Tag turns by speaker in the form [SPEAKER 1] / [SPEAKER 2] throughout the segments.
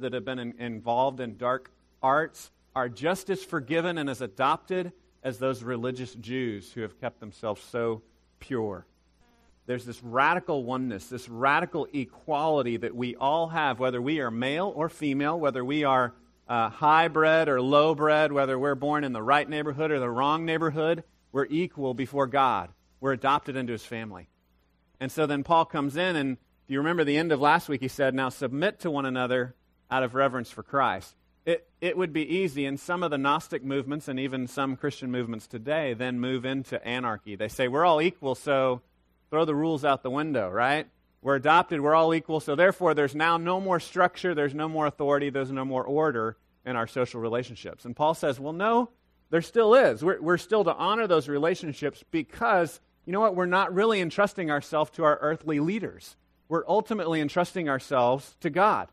[SPEAKER 1] that have been in, involved in dark arts are just as forgiven and as adopted as those religious Jews who have kept themselves so pure. There's this radical oneness, this radical equality that we all have, whether we are male or female, whether we are uh, high-bred or low-bred, whether we're born in the right neighborhood or the wrong neighborhood, we're equal before God. We're adopted into his family. And so then Paul comes in, and if you remember the end of last week, he said, Now submit to one another out of reverence for Christ. It, it would be easy, and some of the Gnostic movements and even some Christian movements today then move into anarchy. They say, We're all equal, so throw the rules out the window, right? We're adopted, we're all equal, so therefore there's now no more structure, there's no more authority, there's no more order in our social relationships. And Paul says, Well, no, there still is. We're, we're still to honor those relationships because, you know what, we're not really entrusting ourselves to our earthly leaders. We're ultimately entrusting ourselves to God.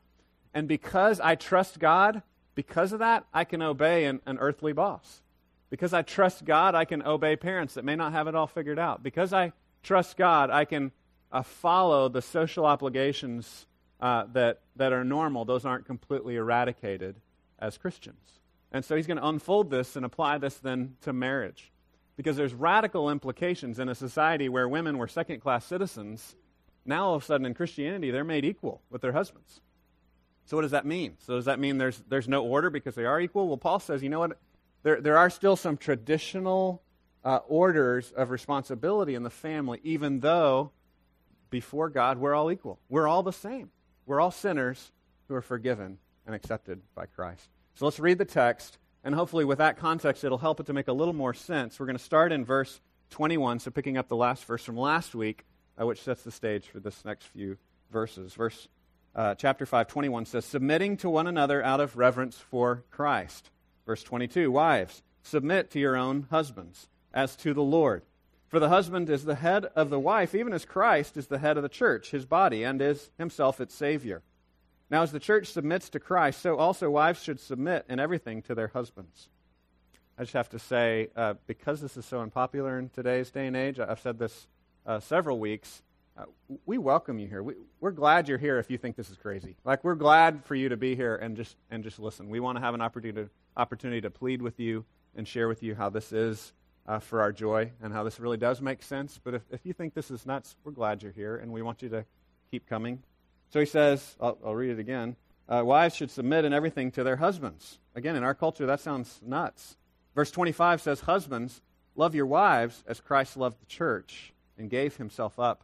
[SPEAKER 1] And because I trust God, because of that, I can obey an, an earthly boss. Because I trust God, I can obey parents that may not have it all figured out. Because I trust God, I can uh, follow the social obligations uh, that, that are normal. Those aren't completely eradicated as Christians. And so he's going to unfold this and apply this then to marriage. Because there's radical implications in a society where women were second class citizens. Now, all of a sudden, in Christianity, they're made equal with their husbands. So, what does that mean? So, does that mean there's, there's no order because they are equal? Well, Paul says, you know what? There, there are still some traditional uh, orders of responsibility in the family, even though before God we're all equal. We're all the same. We're all sinners who are forgiven and accepted by Christ. So let's read the text, and hopefully, with that context, it'll help it to make a little more sense. We're going to start in verse 21, so picking up the last verse from last week, uh, which sets the stage for this next few verses. Verse uh, chapter 5, 21 says, Submitting to one another out of reverence for Christ. Verse 22, Wives, submit to your own husbands, as to the Lord. For the husband is the head of the wife, even as Christ is the head of the church, his body, and is himself its Savior. Now, as the church submits to Christ, so also wives should submit in everything to their husbands. I just have to say, uh, because this is so unpopular in today's day and age, I've said this uh, several weeks. Uh, we welcome you here. We, are glad you're here if you think this is crazy. Like, we're glad for you to be here and just, and just listen. We want to have an opportunity to, opportunity to plead with you and share with you how this is uh, for our joy and how this really does make sense. But if, if you think this is nuts, we're glad you're here and we want you to keep coming. So he says, I'll, I'll read it again. Uh, wives should submit in everything to their husbands. Again, in our culture, that sounds nuts. Verse 25 says, Husbands, love your wives as Christ loved the church and gave himself up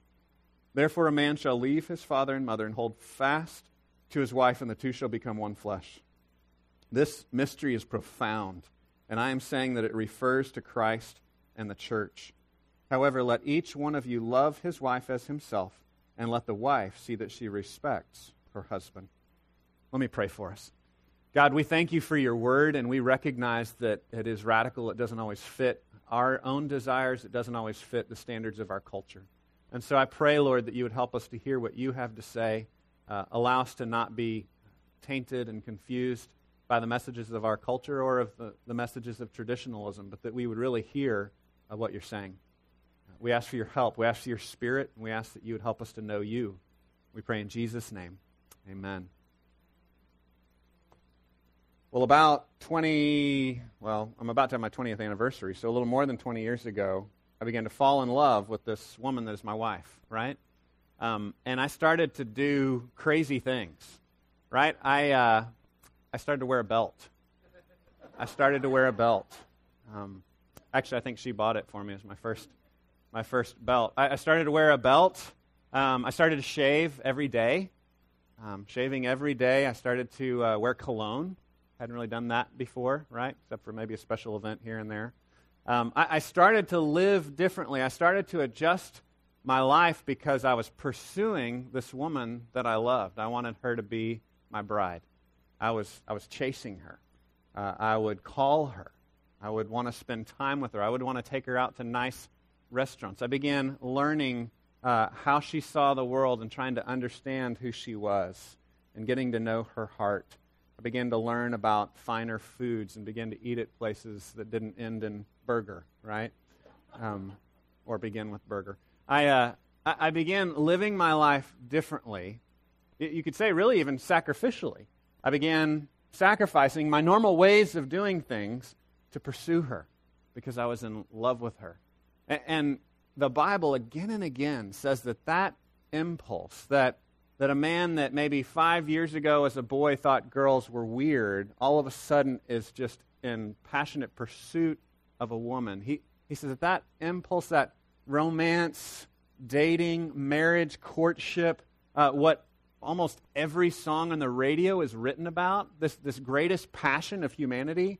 [SPEAKER 1] Therefore, a man shall leave his father and mother and hold fast to his wife, and the two shall become one flesh. This mystery is profound, and I am saying that it refers to Christ and the church. However, let each one of you love his wife as himself, and let the wife see that she respects her husband. Let me pray for us. God, we thank you for your word, and we recognize that it is radical. It doesn't always fit our own desires, it doesn't always fit the standards of our culture. And so I pray, Lord, that you would help us to hear what you have to say, uh, allow us to not be tainted and confused by the messages of our culture or of the, the messages of traditionalism, but that we would really hear uh, what you're saying. We ask for your help. We ask for your spirit, and we ask that you would help us to know you. We pray in Jesus' name. Amen. Well, about 20, well, I'm about to have my 20th anniversary, so a little more than 20 years ago, I began to fall in love with this woman that is my wife, right? Um, and I started to do crazy things, right? I, uh, I started to wear a belt. I started to wear a belt. Um, actually, I think she bought it for me as my first, my first belt. I, I started to wear a belt. Um, I started to shave every day um, shaving every day. I started to uh, wear cologne. Hadn't really done that before, right? Except for maybe a special event here and there. Um, I, I started to live differently. I started to adjust my life because I was pursuing this woman that I loved. I wanted her to be my bride. I was, I was chasing her. Uh, I would call her. I would want to spend time with her. I would want to take her out to nice restaurants. I began learning uh, how she saw the world and trying to understand who she was and getting to know her heart. I began to learn about finer foods and began to eat at places that didn't end in burger, right? Um, or begin with burger. I, uh, I began living my life differently. You could say, really, even sacrificially. I began sacrificing my normal ways of doing things to pursue her because I was in love with her. And the Bible again and again says that that impulse, that, that a man that maybe five years ago as a boy thought girls were weird, all of a sudden is just in passionate pursuit of a woman. He, he says that that impulse, that romance, dating, marriage, courtship, uh, what almost every song on the radio is written about, this, this greatest passion of humanity,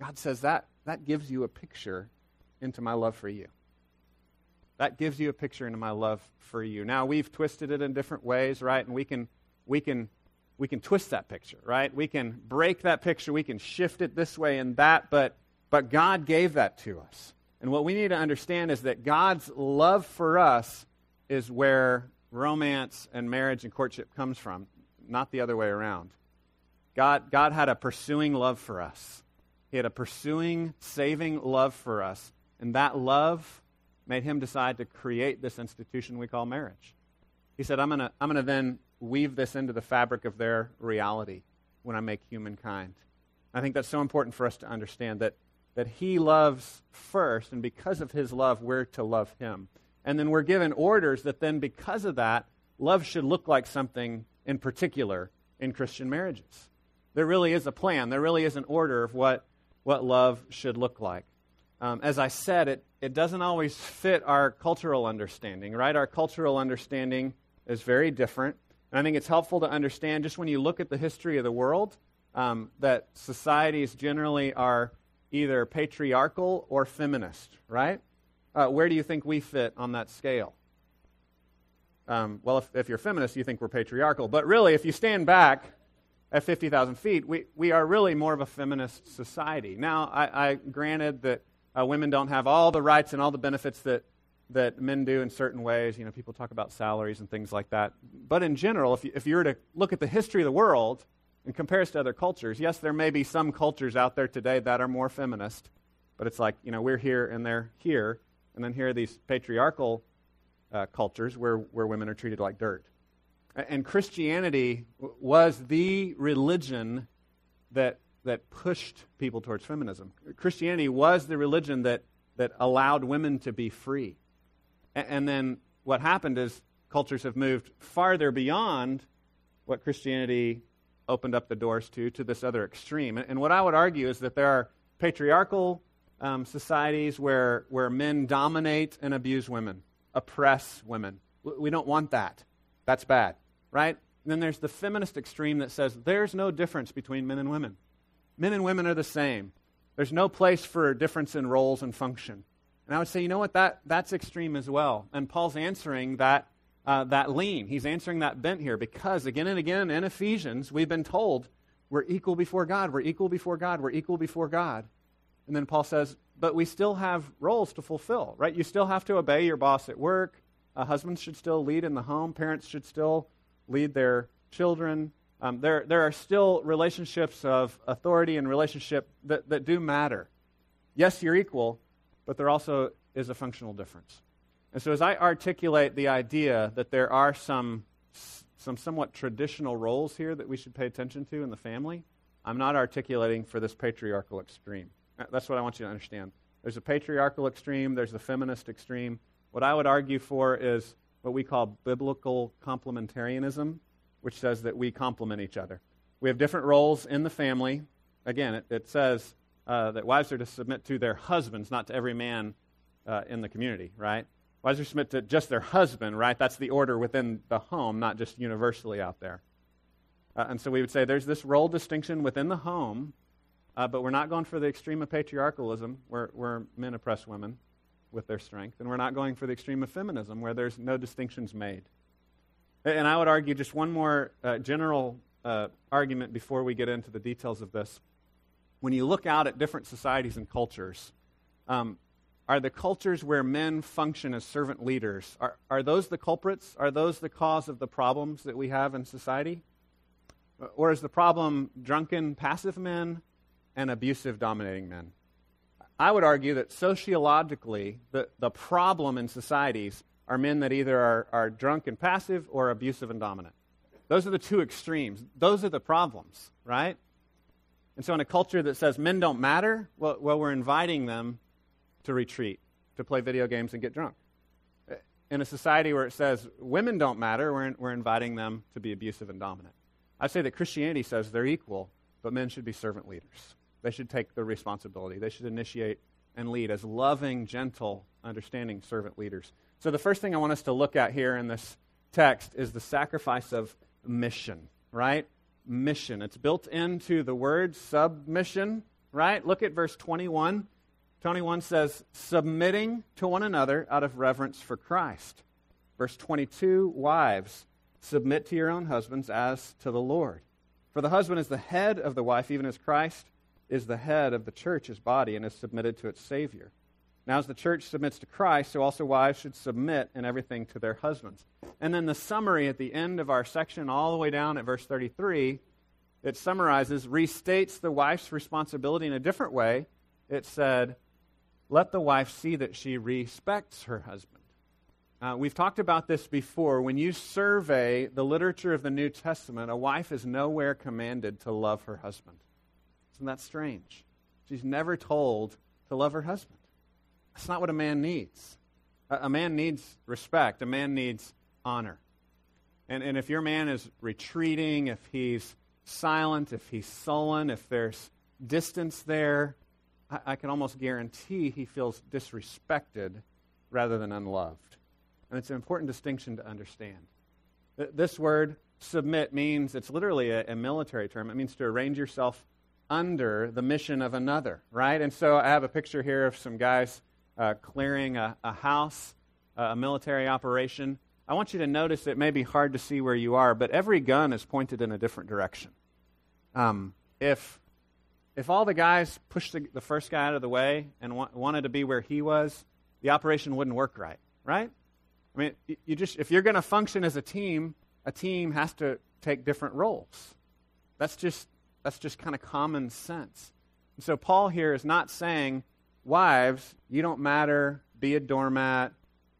[SPEAKER 1] God says that, that gives you a picture into my love for you. That gives you a picture into my love for you. Now we've twisted it in different ways, right? And we can we can we can twist that picture, right? We can break that picture, we can shift it this way and that, but but God gave that to us. And what we need to understand is that God's love for us is where romance and marriage and courtship comes from, not the other way around. God, God had a pursuing love for us. He had a pursuing, saving love for us. And that love made him decide to create this institution we call marriage. He said, I'm going to I'm going to then weave this into the fabric of their reality when I make humankind. I think that's so important for us to understand that, that he loves first, and because of his love, we're to love him. And then we're given orders that then, because of that, love should look like something in particular in Christian marriages. There really is a plan, there really is an order of what, what love should look like. Um, as I said, it, it doesn't always fit our cultural understanding, right? Our cultural understanding is very different. And I think it's helpful to understand, just when you look at the history of the world, um, that societies generally are either patriarchal or feminist, right? Uh, where do you think we fit on that scale? Um, well, if, if you're feminist, you think we're patriarchal. But really, if you stand back at 50,000 feet, we, we are really more of a feminist society. Now, I, I granted that uh, women don't have all the rights and all the benefits that, that men do in certain ways. You know, people talk about salaries and things like that. But in general, if you, if you were to look at the history of the world and compare us to other cultures, yes, there may be some cultures out there today that are more feminist. But it's like, you know, we're here and they're here. And then here are these patriarchal uh, cultures where, where women are treated like dirt. And Christianity was the religion that that pushed people towards feminism. Christianity was the religion that, that allowed women to be free. And, and then what happened is cultures have moved farther beyond what Christianity opened up the doors to, to this other extreme. And, and what I would argue is that there are patriarchal um, societies where, where men dominate and abuse women, oppress women. We don't want that. That's bad, right? And then there's the feminist extreme that says there's no difference between men and women. Men and women are the same. There's no place for difference in roles and function. And I would say, you know what, that, that's extreme as well. And Paul's answering that, uh, that lean. He's answering that bent here because, again and again, in Ephesians, we've been told we're equal before God, we're equal before God, we're equal before God. And then Paul says, but we still have roles to fulfill, right? You still have to obey your boss at work. Uh, husbands should still lead in the home. Parents should still lead their children. Um, there, there are still relationships of authority and relationship that, that do matter. Yes, you're equal, but there also is a functional difference. And so, as I articulate the idea that there are some, some somewhat traditional roles here that we should pay attention to in the family, I'm not articulating for this patriarchal extreme. Uh, that's what I want you to understand. There's a patriarchal extreme, there's the feminist extreme. What I would argue for is what we call biblical complementarianism which says that we complement each other. We have different roles in the family. Again, it, it says uh, that wives are to submit to their husbands, not to every man uh, in the community, right? Wives are submit to just their husband, right? That's the order within the home, not just universally out there. Uh, and so we would say there's this role distinction within the home, uh, but we're not going for the extreme of patriarchalism, where, where men oppress women with their strength, and we're not going for the extreme of feminism, where there's no distinctions made. And I would argue just one more uh, general uh, argument before we get into the details of this. When you look out at different societies and cultures, um, are the cultures where men function as servant leaders, are, are those the culprits? Are those the cause of the problems that we have in society? Or is the problem drunken, passive men and abusive, dominating men? I would argue that sociologically, the, the problem in societies are men that either are, are drunk and passive or abusive and dominant. Those are the two extremes. Those are the problems, right? And so, in a culture that says men don't matter, well, well, we're inviting them to retreat, to play video games and get drunk. Eh, in a society where it says women don't matter, we're, in, we're inviting them to be abusive and dominant. I say that Christianity says they're equal, but men should be servant leaders. They should take the responsibility. They should initiate and lead as loving, gentle, understanding servant leaders. So, the first thing I want us to look at here in this text is the sacrifice of mission, right? Mission. It's built into the word submission, right? Look at verse 21. 21 says, submitting to one another out of reverence for Christ. Verse 22, wives, submit to your own husbands as to the Lord. For the husband is the head of the wife, even as Christ is the head of the church, his body, and is submitted to its Savior. Now, as the church submits to Christ, so also wives should submit in everything to their husbands. And then the summary at the end of our section, all the way down at verse 33, it summarizes, restates the wife's responsibility in a different way. It said, Let the wife see that she respects her husband. Uh, we've talked about this before. When you survey the literature of the New Testament, a wife is nowhere commanded to love her husband. Isn't that strange? She's never told to love her husband. That's not what a man needs. A, a man needs respect, a man needs honor. And, and if your man is retreating, if he's silent, if he's sullen, if there's distance there, I, I can almost guarantee he feels disrespected rather than unloved. And it's an important distinction to understand. This word, submit, means it's literally a, a, military term. It means to arrange yourself under the mission of another, right? And so I have a picture here of some guys uh, clearing a, a house, uh, a military operation. I want you to notice it may be hard to see where you are, but every gun is pointed in a different direction. Um, if, if all the guys pushed the, the, first guy out of the way and wa- wanted to be where he was, the operation wouldn't work right, right? I mean, you just, if you're going to function as a team, a team has to take different roles. That's just, that's just kind of common sense. And so Paul here is not saying, wives, you don't matter, be a doormat,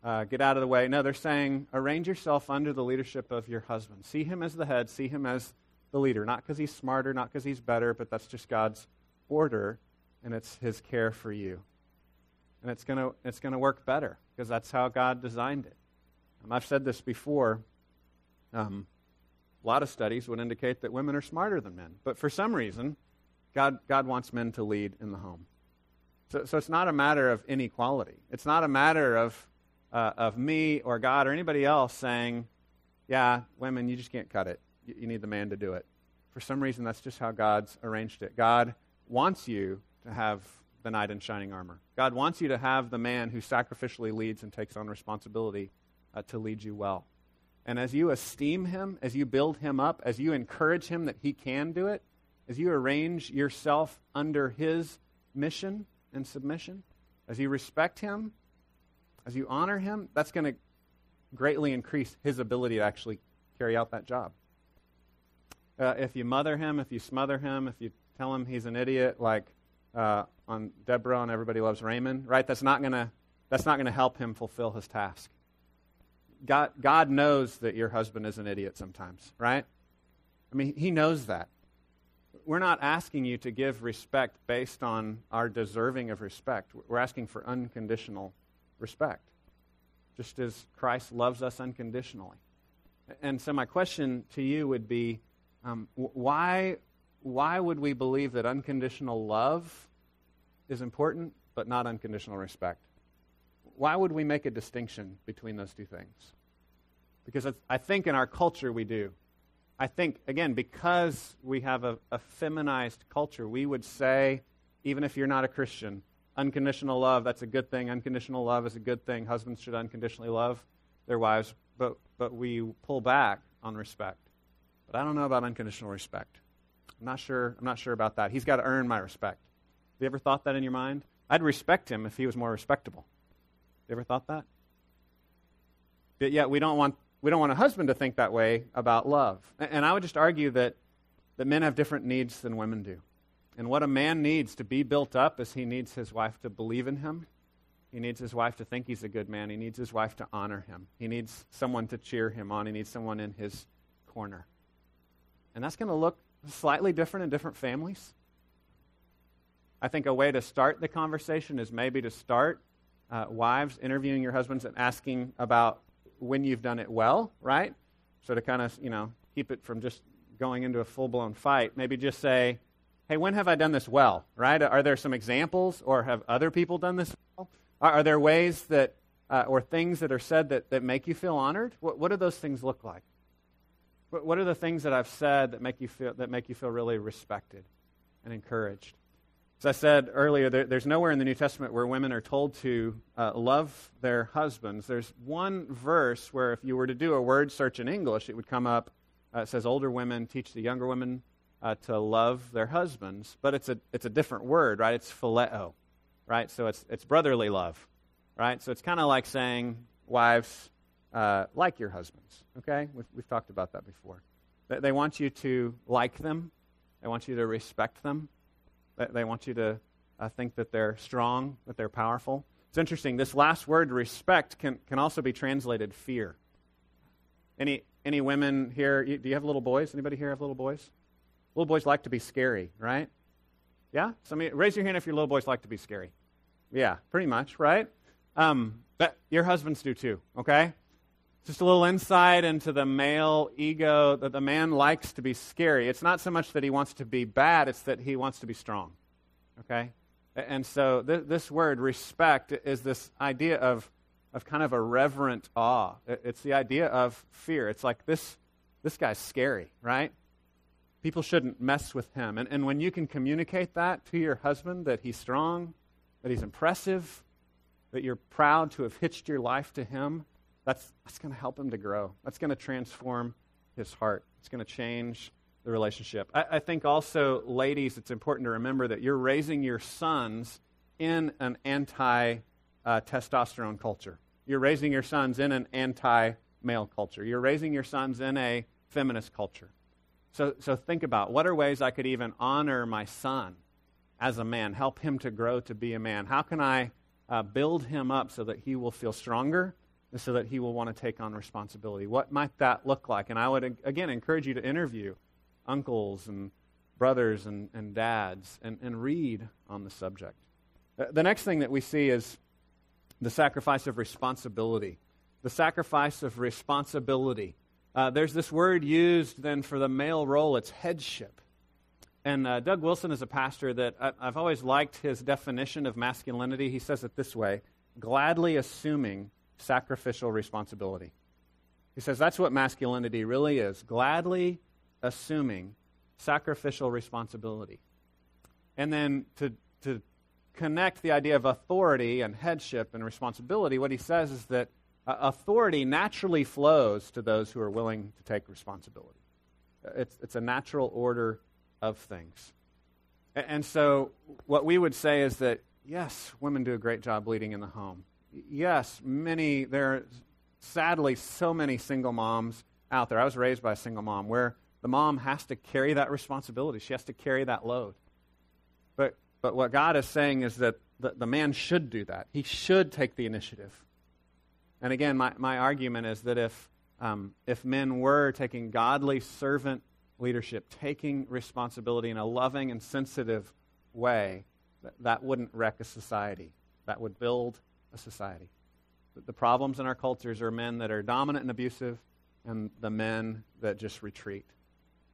[SPEAKER 1] uh, get out of the way. No, they're saying, arrange yourself under the leadership of your husband. See him as the head, see him as the leader. Not because he's smarter, not because he's better, but that's just God's order, and it's his care for you. And it's going it's gonna work better because that's how God designed it. Um, I've said this before. Um, a lot of studies would indicate that women are smarter than men. But for some reason, God, God wants men to lead in the home. So, so it's not a matter of inequality. It's not a matter of, uh, of me or God or anybody else saying, yeah, women, you just can't cut it. You, need the man to do it. For some reason, that's just how God's arranged it. God wants you to have the knight in shining armor. God wants you to have the man who sacrificially leads and takes on responsibility uh, to lead you well. And as you esteem him, as you build him up, as you encourage him that he can do it, as you arrange yourself under his mission, and submission, as you respect him, as you honor him, that's going to greatly increase his ability to actually carry out that job. Uh, if you mother him, if you smother him, if you tell him he's an idiot, like uh, on Deborah on Everybody Loves Raymond, right? That's not going to that's not to help him fulfill his task. God, God knows that your husband is an idiot sometimes, right? I mean, he knows that we're not asking you to give respect based on our deserving of respect. We're asking for unconditional respect, just as Christ loves us unconditionally. And so, my question to you would be um, why, why would we believe that unconditional love is important, but not unconditional respect? Why would we make a distinction between those two things? Because I think in our culture we do. I think, again, because we have a, a, feminized culture, we would say, even if you're not a Christian, unconditional love, that's a good thing. Unconditional love is a good thing. Husbands should unconditionally love their wives, but, but we pull back on respect. But I don't know about unconditional respect. I'm not sure. I'm not sure about that. He's got to earn my respect. Have you ever thought that in your mind? I'd respect him if he was more respectable. You ever thought that? But yet we don't want we don't want a husband to think that way about love. And I would just argue that that men have different needs than women do. And what a man needs to be built up is he needs his wife to believe in him. He needs his wife to think he's a good man. He needs his wife to honor him. He needs someone to cheer him on. He needs someone in his corner. And that's going to look slightly different in different families. I think a way to start the conversation is maybe to start uh, wives interviewing your husbands and asking about when you've done it well, right? So to kind of, you know, keep it from just going into a full blown fight, maybe just say, hey, when have I done this well, right? Are there some examples or have other people done this well? Are, are there ways that, uh, or things that are said that, that make you feel honored? What, what do those things look like? What, are the things that I've said that make you feel, that make you feel really respected and encouraged? As I said earlier, there, there's nowhere in the New Testament where women are told to uh, love their husbands. There's one verse where, if you were to do a word search in English, it would come up. Uh, it says, Older women teach the younger women uh, to love their husbands, but it's a, it's a different word, right? It's phileo, right? So it's, it's brotherly love, right? So it's kind of like saying, wives, uh, like your husbands, okay? We've, we've talked about that before. They, they want you to like them, they want you to respect them. They want you to uh, think that they're strong, that they're powerful. It's interesting. This last word, respect, can, can also be translated fear. Any, any women here? Do you have little boys? Anybody here have little boys? Little boys like to be scary, right? Yeah? Somebody, raise your hand if your little boys like to be scary. Yeah, pretty much, right? Um, but your husbands do too, okay? Just a little insight into the male ego that the man likes to be scary. It's not so much that he wants to be bad, it's that he wants to be strong. Okay? And so th- this word, respect, is this idea of, of kind of a reverent awe. It's the idea of fear. It's like this, this guy's scary, right? People shouldn't mess with him. And, and when you can communicate that to your husband, that he's strong, that he's impressive, that you're proud to have hitched your life to him, that's, that's going to help him to grow. That's going to transform his heart. It's going to change the relationship. I, I, think also, ladies, it's important to remember that you're raising your sons in an anti uh, testosterone culture. You're raising your sons in an anti male culture. You're raising your sons in a feminist culture. So, so think about what are ways I could even honor my son as a man, help him to grow to be a man? How can I uh, build him up so that he will feel stronger so that he will want to take on responsibility. What might that look like? And I would, again, encourage you to interview uncles and brothers and, and dads and, and read on the subject. The next thing that we see is the sacrifice of responsibility. The sacrifice of responsibility. Uh, there's this word used then for the male role, it's headship. And uh, Doug Wilson is a pastor that I, I've always liked his definition of masculinity. He says it this way gladly assuming sacrificial responsibility. He says that's what masculinity really is gladly assuming sacrificial responsibility. And then to, to connect the idea of authority and headship and responsibility, what he says is that uh, authority naturally flows to those who are willing to take responsibility. It's, it's a natural order of things. And, and so, what we would say is that, yes, women do a great job leading in the home yes, many, there are sadly so many single moms out there. I was raised by a single mom where the mom has to carry that responsibility, she has to carry that load. But, but what God is saying is that the, the man should do that, he should take the initiative. And again, my, my argument is that if, um, if men were taking godly servant leadership, taking responsibility in a loving and sensitive way, that, that wouldn't wreck a society. That would build a society. The problems in our cultures are men that are dominant and abusive, and the men that just retreat,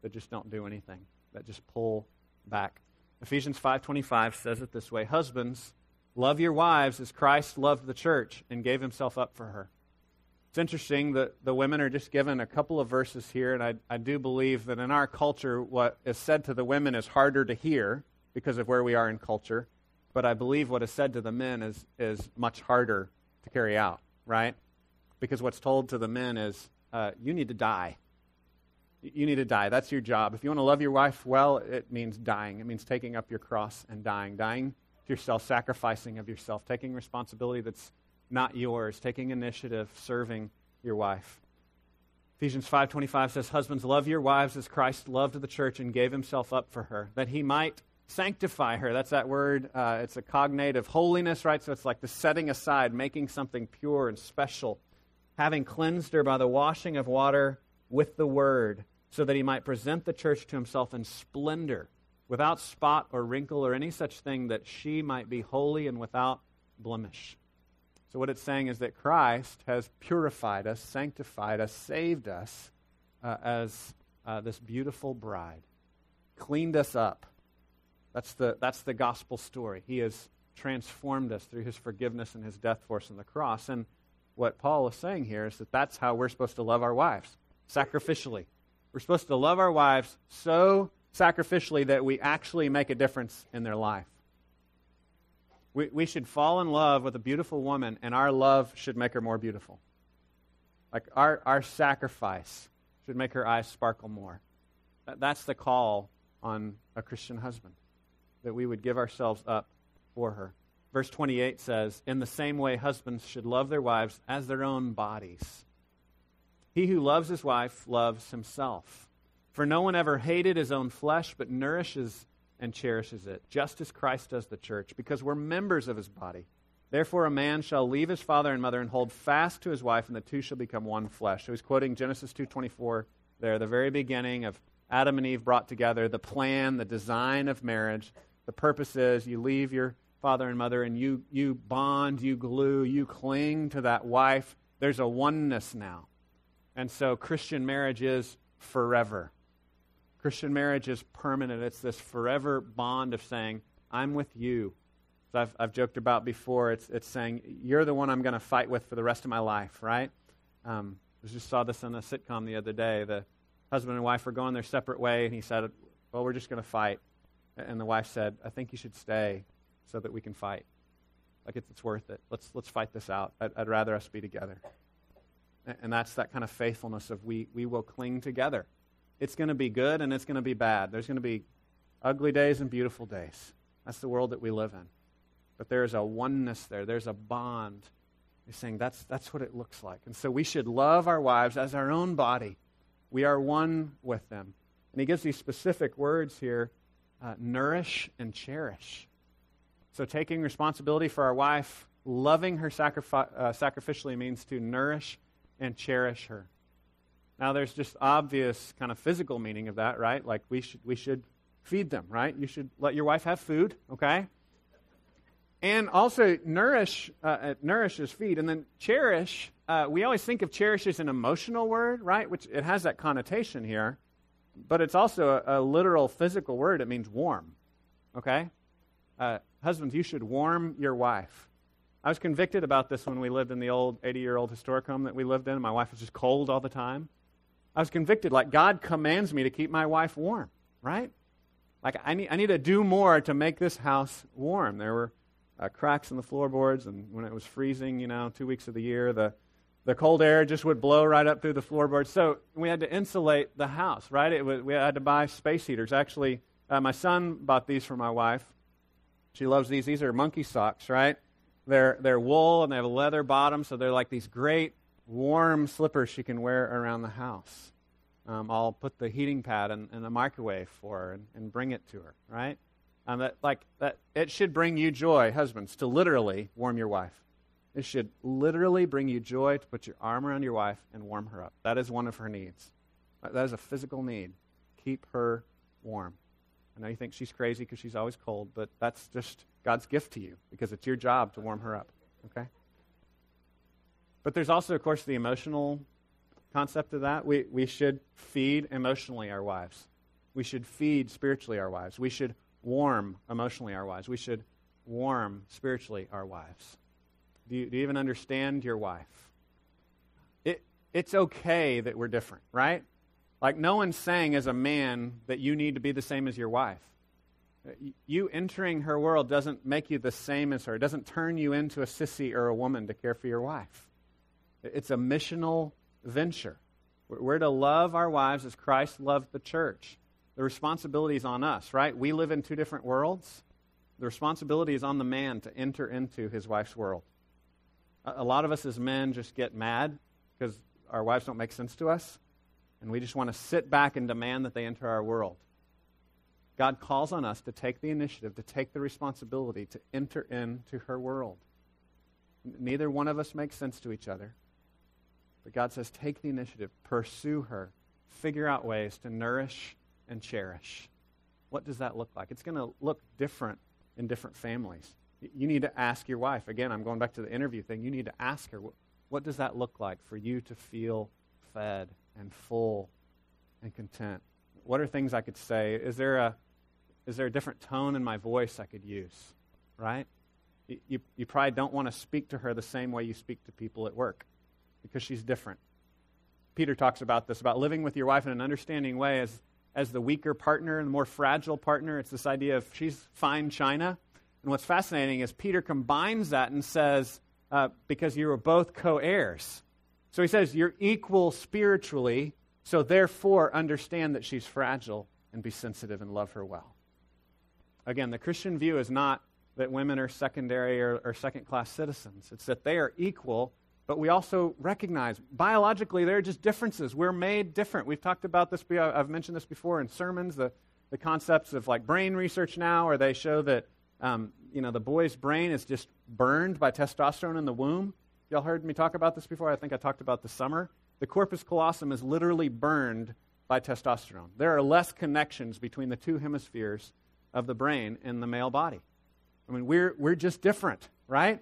[SPEAKER 1] that just don't do anything, that just pull back. Ephesians 5:25 says it this way: Husbands, love your wives as Christ loved the church and gave himself up for her. It's interesting that the women are just given a couple of verses here, and I, I do believe that in our culture, what is said to the women is harder to hear because of where we are in culture. But I believe what is said to the men is, is much harder to carry out, right? Because what's told to the men is, uh, you need to die. You need to die. That's your job. If you want to love your wife well, it means dying. It means taking up your cross and dying. Dying to yourself, sacrificing of yourself, taking responsibility that's not yours, taking initiative, serving your wife. Ephesians 5:25 says, "Husbands, love your wives as Christ loved the church and gave himself up for her, that he might sanctify her." That's that word. Uh, it's a cognate of holiness, right? So it's like the setting aside, making something pure and special, having cleansed her by the washing of water with the word, so that he might present the church to himself in splendor, without spot or wrinkle or any such thing, that she might be holy and without blemish. So, what it's saying is that Christ has purified us, sanctified us, saved us uh, as uh, this beautiful bride, cleaned us up. That's the, that's the gospel story. He has transformed us through his forgiveness and his death for us on the cross. And what Paul is saying here is that that's how we're supposed to love our wives sacrificially. We're supposed to love our wives so sacrificially that we actually make a difference in their life. We, we should fall in love with a beautiful woman, and our love should make her more beautiful. Like our, our sacrifice should make her eyes sparkle more. That, that's the call on a Christian husband, that we would give ourselves up for her. Verse 28 says, In the same way, husbands should love their wives as their own bodies. He who loves his wife loves himself. For no one ever hated his own flesh, but nourishes and cherishes it, just as Christ does the church, because we're members of his body. Therefore, a man shall leave his father and mother and hold fast to his wife, and the two shall become one flesh. So he's quoting Genesis 2.24 there, the very beginning of Adam and Eve brought together, the plan, the design of marriage. The purpose is you leave your father and mother and you, you bond, you glue, you cling to that wife. There's a oneness now. And so Christian marriage is forever. Christian marriage is permanent. It's this forever bond of saying, I'm with you. I've, I've joked about before, it's, it's saying, You're the one I'm going to fight with for the rest of my life, right? Um, I just saw this on a sitcom the other day. The husband and wife were going their separate way, and he said, Well, we're just going to fight. And the wife said, I think you should stay so that we can fight. Like, it's, it's worth it. Let's, let's fight this out. I'd, I'd rather us be together. And that's that kind of faithfulness of we, we will cling together. It's going to be good and it's going to be bad. There's going to be ugly days and beautiful days. That's the world that we live in. But there's a oneness there, there's a bond. He's saying that's, that's what it looks like. And so we should love our wives as our own body. We are one with them. And he gives these specific words here uh, nourish and cherish. So taking responsibility for our wife, loving her sacrifi- uh, sacrificially means to nourish and cherish her. Now, there's just obvious kind of physical meaning of that, right? Like we should, we should feed them, right? You should let your wife have food, okay? And also nourish, uh, uh, nourish is feed. And then cherish, uh, we always think of cherish as an emotional word, right? Which it has that connotation here. But it's also a, a literal physical word. It means warm, okay? Uh, husbands, you should warm your wife. I was convicted about this when we lived in the old 80 year old historic home that we lived in. My wife was just cold all the time. I was convicted, like God commands me to keep my wife warm, right? Like I need, I need to do more to make this house warm. There were uh, cracks in the floorboards, and when it was freezing, you know, two weeks of the year, the, the cold air just would blow right up through the floorboards. So we had to insulate the house, right? It was, we had to buy space heaters. Actually, uh, my son bought these for my wife. She loves these. These are monkey socks, right? They're, they're wool and they have a leather bottom, so they're like these great warm slippers she can wear around the house. Um, I'll put the heating pad in, in the microwave for her and, and, bring it to her, right? Um, that, like that, it should bring you joy, husbands, to literally warm your wife. It should literally bring you joy to put your arm around your wife and warm her up. That is one of her needs. Uh, that is a physical need. Keep her warm. I know you think she's crazy because she's always cold, but that's just God's gift to you because it's your job to warm her up. Okay? But there's also, of course, the emotional concept of that. We, we should feed emotionally our wives. We should feed spiritually our wives. We should warm emotionally our wives. We should warm spiritually our wives. Do you, do you even understand your wife? It, it's okay that we're different, right? Like, no one's saying as a man that you need to be the same as your wife. Uh, you entering her world doesn't make you the same as her. It doesn't turn you into a sissy or a woman to care for your wife. It's a missional venture. We're to love our wives as Christ loved the church. The responsibility is on us, right? We live in two different worlds. The responsibility is on the man to enter into his wife's world. A lot of us as men just get mad because our wives don't make sense to us, and we just want to sit back and demand that they enter our world. God calls on us to take the initiative, to take the responsibility to enter into her world. Neither one of us makes sense to each other. But God says, take the initiative, pursue her, figure out ways to nourish and cherish. What does that look like? It's going to look different in different families. You need to ask your wife. Again, I'm going back to the interview thing. You need to ask her, what, what does that look like for you to feel fed and full and content? What are things I could say? Is there a, is there a different tone in my voice I could use? Right? You, you, you probably don't want to speak to her the same way you speak to people at work because she's different. Peter talks about this, about living with your wife in an understanding way as, as the weaker partner and the more fragile partner. It's this idea of she's fine china. And what's fascinating is Peter combines that and says, uh, because you are both co heirs. So he says, you're equal spiritually, so therefore understand that she's fragile and be sensitive and love her well. Again, the Christian view is not that women are secondary or, or second class citizens, it's that they are equal but we also recognize biologically there are just differences. We're made different. We've talked about this, I've mentioned this before in sermons, the, the concepts of like brain research now, where they show that um, you know, the boy's brain is just burned by testosterone in the womb. Y'all heard me talk about this before? I think I talked about the summer. The corpus callosum is literally burned by testosterone. There are less connections between the two hemispheres of the brain in the male body. I mean, we're, we're just different, right?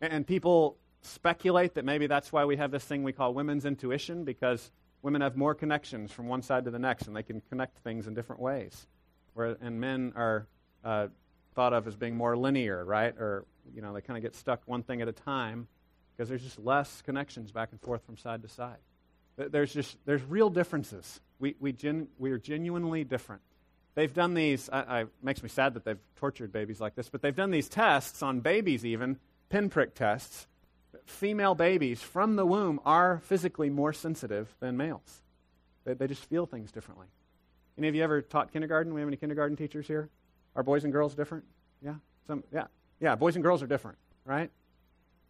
[SPEAKER 1] And people speculate that maybe that's why we have this thing we call women's intuition, because women have more connections from one side to the next, and they can connect things in different ways. Where, and men are uh, thought of as being more linear, right? Or, you know, they kind of get stuck one thing at a time because there's just less connections back and forth from side to side. There's just, there's real differences. We, we, gen, we are genuinely different. They've done these, I, I, makes me sad that they've tortured babies like this, but they've done these tests on babies even, pinprick tests, female babies from the womb are physically more sensitive than males. They, they just feel things differently. Any of you ever taught kindergarten? We have any kindergarten teachers here? Are boys and girls different? Yeah? Some, yeah. Yeah, boys and girls are different, right?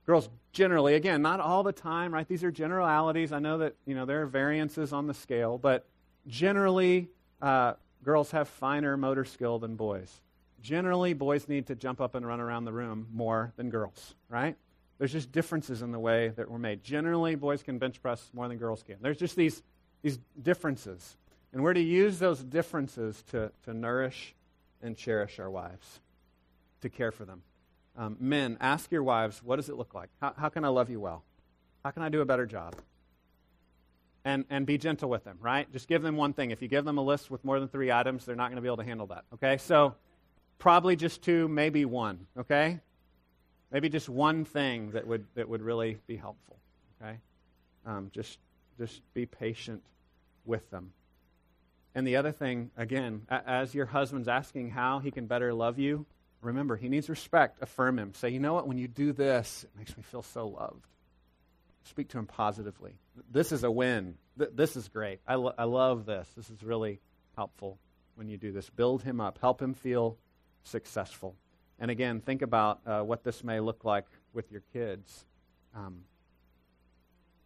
[SPEAKER 1] Girls generally, again, not all the time, right? These are generalities. I know that, you know, there are variances on the scale, but generally, uh, girls have finer motor skill than boys. Generally, boys need to jump up and run around the room more than girls, right? There's just differences in the way that we're made. Generally, boys can bench press more than girls can. There's just these, these differences. And we're to use those differences to, to nourish and cherish our wives, to care for them. Um, men, ask your wives, what does it look like? How, how can I love you well? How can I do a better job? And, and be gentle with them, right? Just give them one thing. If you give them a list with more than three items, they're not going to be able to handle that, okay? So probably just two, maybe one, okay? Maybe just one thing that would, that would really be helpful. Okay? Um, just, just be patient with them. And the other thing, again, as your husband's asking how he can better love you, remember, he needs respect. Affirm him. Say, you know what? When you do this, it makes me feel so loved. Speak to him positively. This is a win. this is great. I, lo- I love this. This is really helpful when you do this. Build him up, help him feel successful. And again, think about uh, what this may look like with your kids. Um,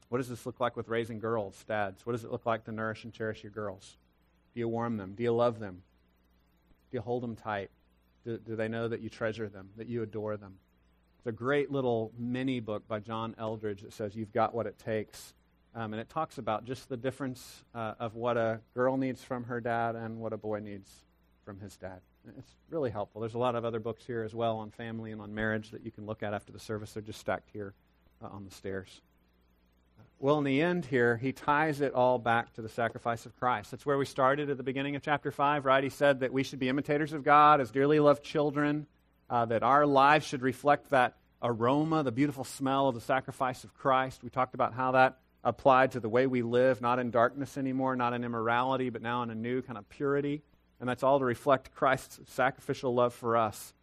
[SPEAKER 1] what does this look like with raising girls, dads? What does it look like to nourish and cherish your girls? Do you warm them? Do you love them? Do you hold them tight? Do, do they know that you treasure them, that you adore them? It's a great little mini book by John Eldredge that says You've Got What It Takes. Um, and it talks about just the difference uh, of what a girl needs from her dad and what a boy needs from his dad. It's really helpful. There's a lot of other books here as well on family and on marriage that you can look at after the service. They're just stacked here uh, on the stairs. Well, in the end here, he ties it all back to the sacrifice of Christ. That's where we started at the beginning of chapter 5, right? He said that we should be imitators of God as dearly loved children, uh, that our lives should reflect that aroma, the beautiful smell of the sacrifice of Christ. We talked about how that applied to the way we live, not in darkness anymore, not in immorality, but now in a new kind of purity. And that's all to reflect Christ's sacrificial love for us.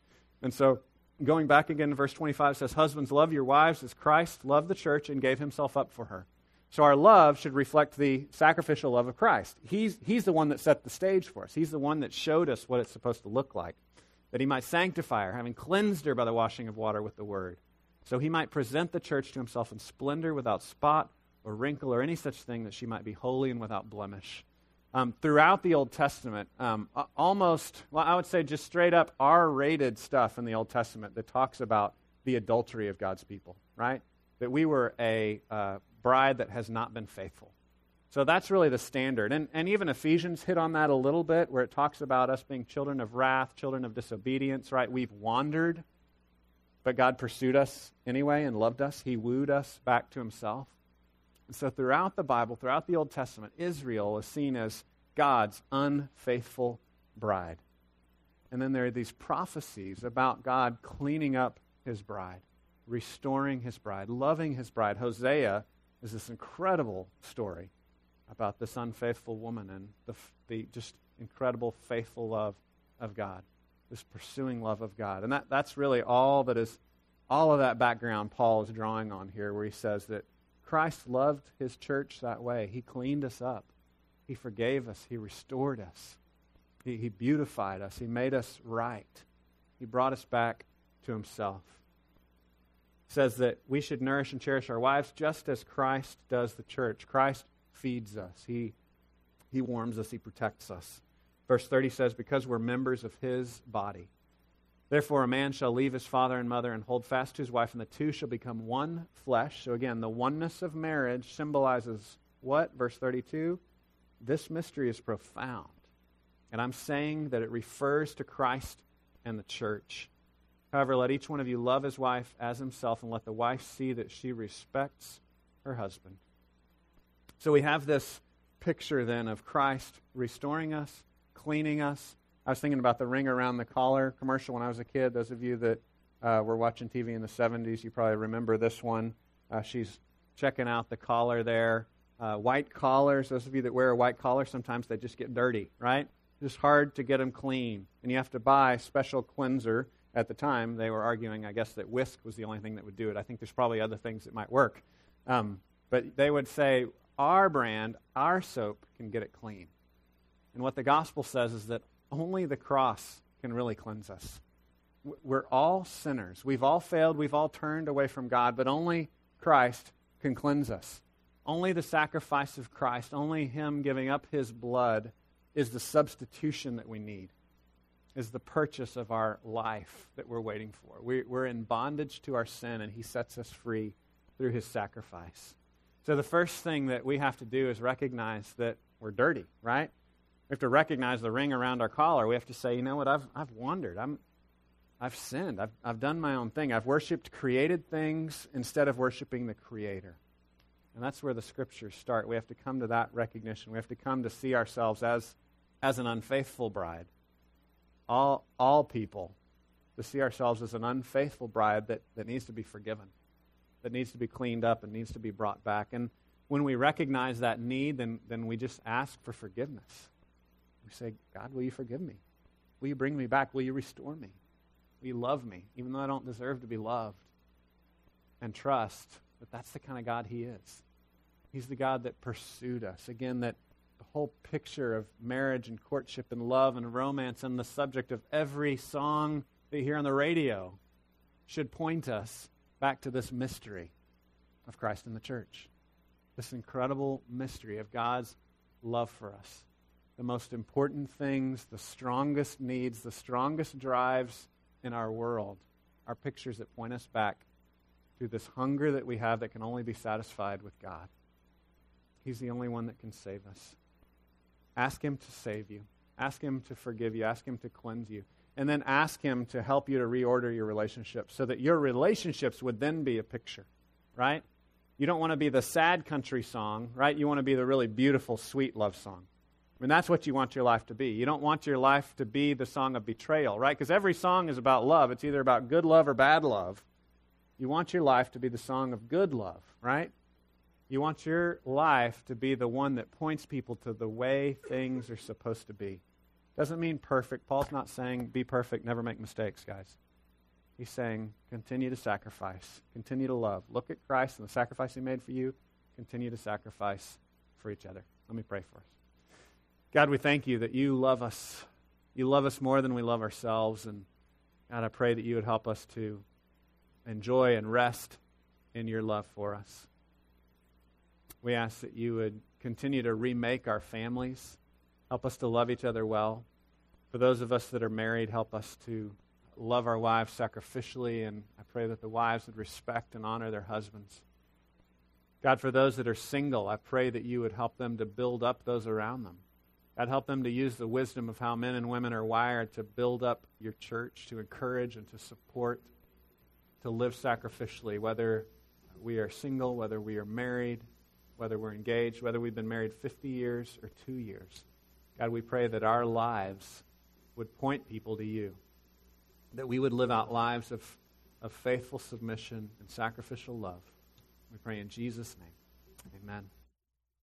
[SPEAKER 1] And so, going back again to verse 25 says, Husbands, love your wives as Christ loved the church and gave himself up for her. So our love should reflect the sacrificial love of Christ. He's, he's the one that set the stage for us. He's the one that showed us what it's supposed to look like. That he might sanctify her, having cleansed her by the washing of water with the word. So he might present the church to himself in splendor, without spot or wrinkle or any such thing, that she might be holy and without blemish. Um, throughout the Old Testament, um, almost, well, I would say just straight up R rated stuff in the Old Testament that talks about the adultery of God's people, right? That we were a uh, bride that has not been faithful. So that's really the standard. And, and even Ephesians hit on that a little bit, where it talks about us being children of wrath, children of disobedience, right? We've wandered, but God pursued us anyway and loved us. He wooed us back to himself. And so throughout the Bible, throughout the Old Testament, Israel is seen as God's unfaithful bride. And then there are these prophecies about God cleaning up his bride, restoring his bride, loving his bride. Hosea is this incredible story about this unfaithful woman and the, the just incredible faithful love of God, this pursuing love of God. And that, that's really all that is, all of that background Paul is drawing on here, where he says that Christ loved his church that way. He cleaned us up, he forgave us, he restored us, he, he beautified us, he made us right, he brought us back to himself says that we should nourish and cherish our wives just as Christ does the church. Christ feeds us, He, he warms us, He protects us. Verse 30 says, Because we're members of His body. Therefore, a man shall leave his father and mother and hold fast to his wife, and the two shall become one flesh. So, again, the oneness of marriage symbolizes what? Verse 32 This mystery is profound. And I'm saying that it refers to Christ and the church. However, let each one of you love his wife as himself, and let the wife see that she respects her husband. So we have this picture then of Christ restoring us, cleaning us. I was thinking about the ring around the collar commercial when I was a kid. Those of you that uh, were watching TV in the 70s, you probably remember this one. Uh, she's checking out the collar there. Uh, white collars, those of you that wear a white collar, sometimes they just get dirty, right? It's hard to get them clean. And you have to buy special cleanser at the time, they were arguing, I guess, that Wisk was the only thing that would do it. I think there's probably other things that might work. Um, but they would say, our brand, our soap can get it clean. And what the gospel says is that only the cross can really cleanse us. We're all sinners. We've all failed. We've all turned away from God, but only Christ can cleanse us. Only the sacrifice of Christ, only Him giving up His blood, is the substitution that we need is the purchase of our life that we're waiting for. We, are in bondage to our sin, and He sets us free through His sacrifice. So, the first thing that we have to do is recognize that we're dirty, right? We have to recognize the ring around our collar. We have to say, you know what, I've, I've wandered. I'm, I've sinned. I've, I've done my own thing. I've worshiped created things instead of worshiping the Creator. And that's where the scriptures start. We have to come to that recognition. We have to come to see ourselves as, as an unfaithful bride all, all people to see ourselves as an unfaithful bride that, that needs to be forgiven, that needs to be cleaned up and needs to be brought back. And when we recognize that need, then, then we just ask for forgiveness. We say, God, will you forgive me? Will you bring me back? Will you restore me? Will you love me, even though I don't deserve to be loved? And trust that that's the kind of God He is. He's the God that pursued us. Again, that the whole picture of marriage and courtship and love and romance and the subject of every song that you hear on the radio should point us back to this mystery of Christ and the church. This incredible mystery of God's love for us. The most important things, the strongest needs, the strongest drives in our world are pictures that point us back to this hunger that we have that can only be satisfied with God. He's the only one that can save us. Ask Him to save you. Ask Him to forgive you. Ask Him to cleanse you. And then ask Him to help you to reorder your relationships so that your relationships would then be a picture, right? You don't want to be the sad country song, right? You want to be the really beautiful, sweet love song. Mean, that's what you want your life to be. You don't want your life to be the song of betrayal, right? Because every song is about love. It's either about good love or bad love. You want your life to be the song of good love, right? You want your life to be the one that points people to the way things are supposed to be. Doesn't mean perfect. Paul's not saying be perfect, never make mistakes, guys. He's saying continue to sacrifice, continue to love. Look at Christ and the sacrifice he made for you, continue to sacrifice for each other. Let me pray for us. God, we thank you that you love us. You love us more than we love ourselves. And God, I pray that you would help us to enjoy and rest in your love for us. We ask that you would continue to remake our families, help us to love each other well. For those of us that are married, help us to love our wives sacrificially, and I pray that the wives would respect and honor their husbands. God, for those that are single, I pray that you would help them to build up those around them. God, help them to use the wisdom of how men and women are wired to build up your church, to encourage and to support, to live sacrificially, whether we are single, whether we are married, whether we're engaged, whether we've been married 50 years or two years. God, we pray that our lives would point people to you, that we would live out lives of, of faithful submission and sacrificial love. We pray in Jesus' name. Amen.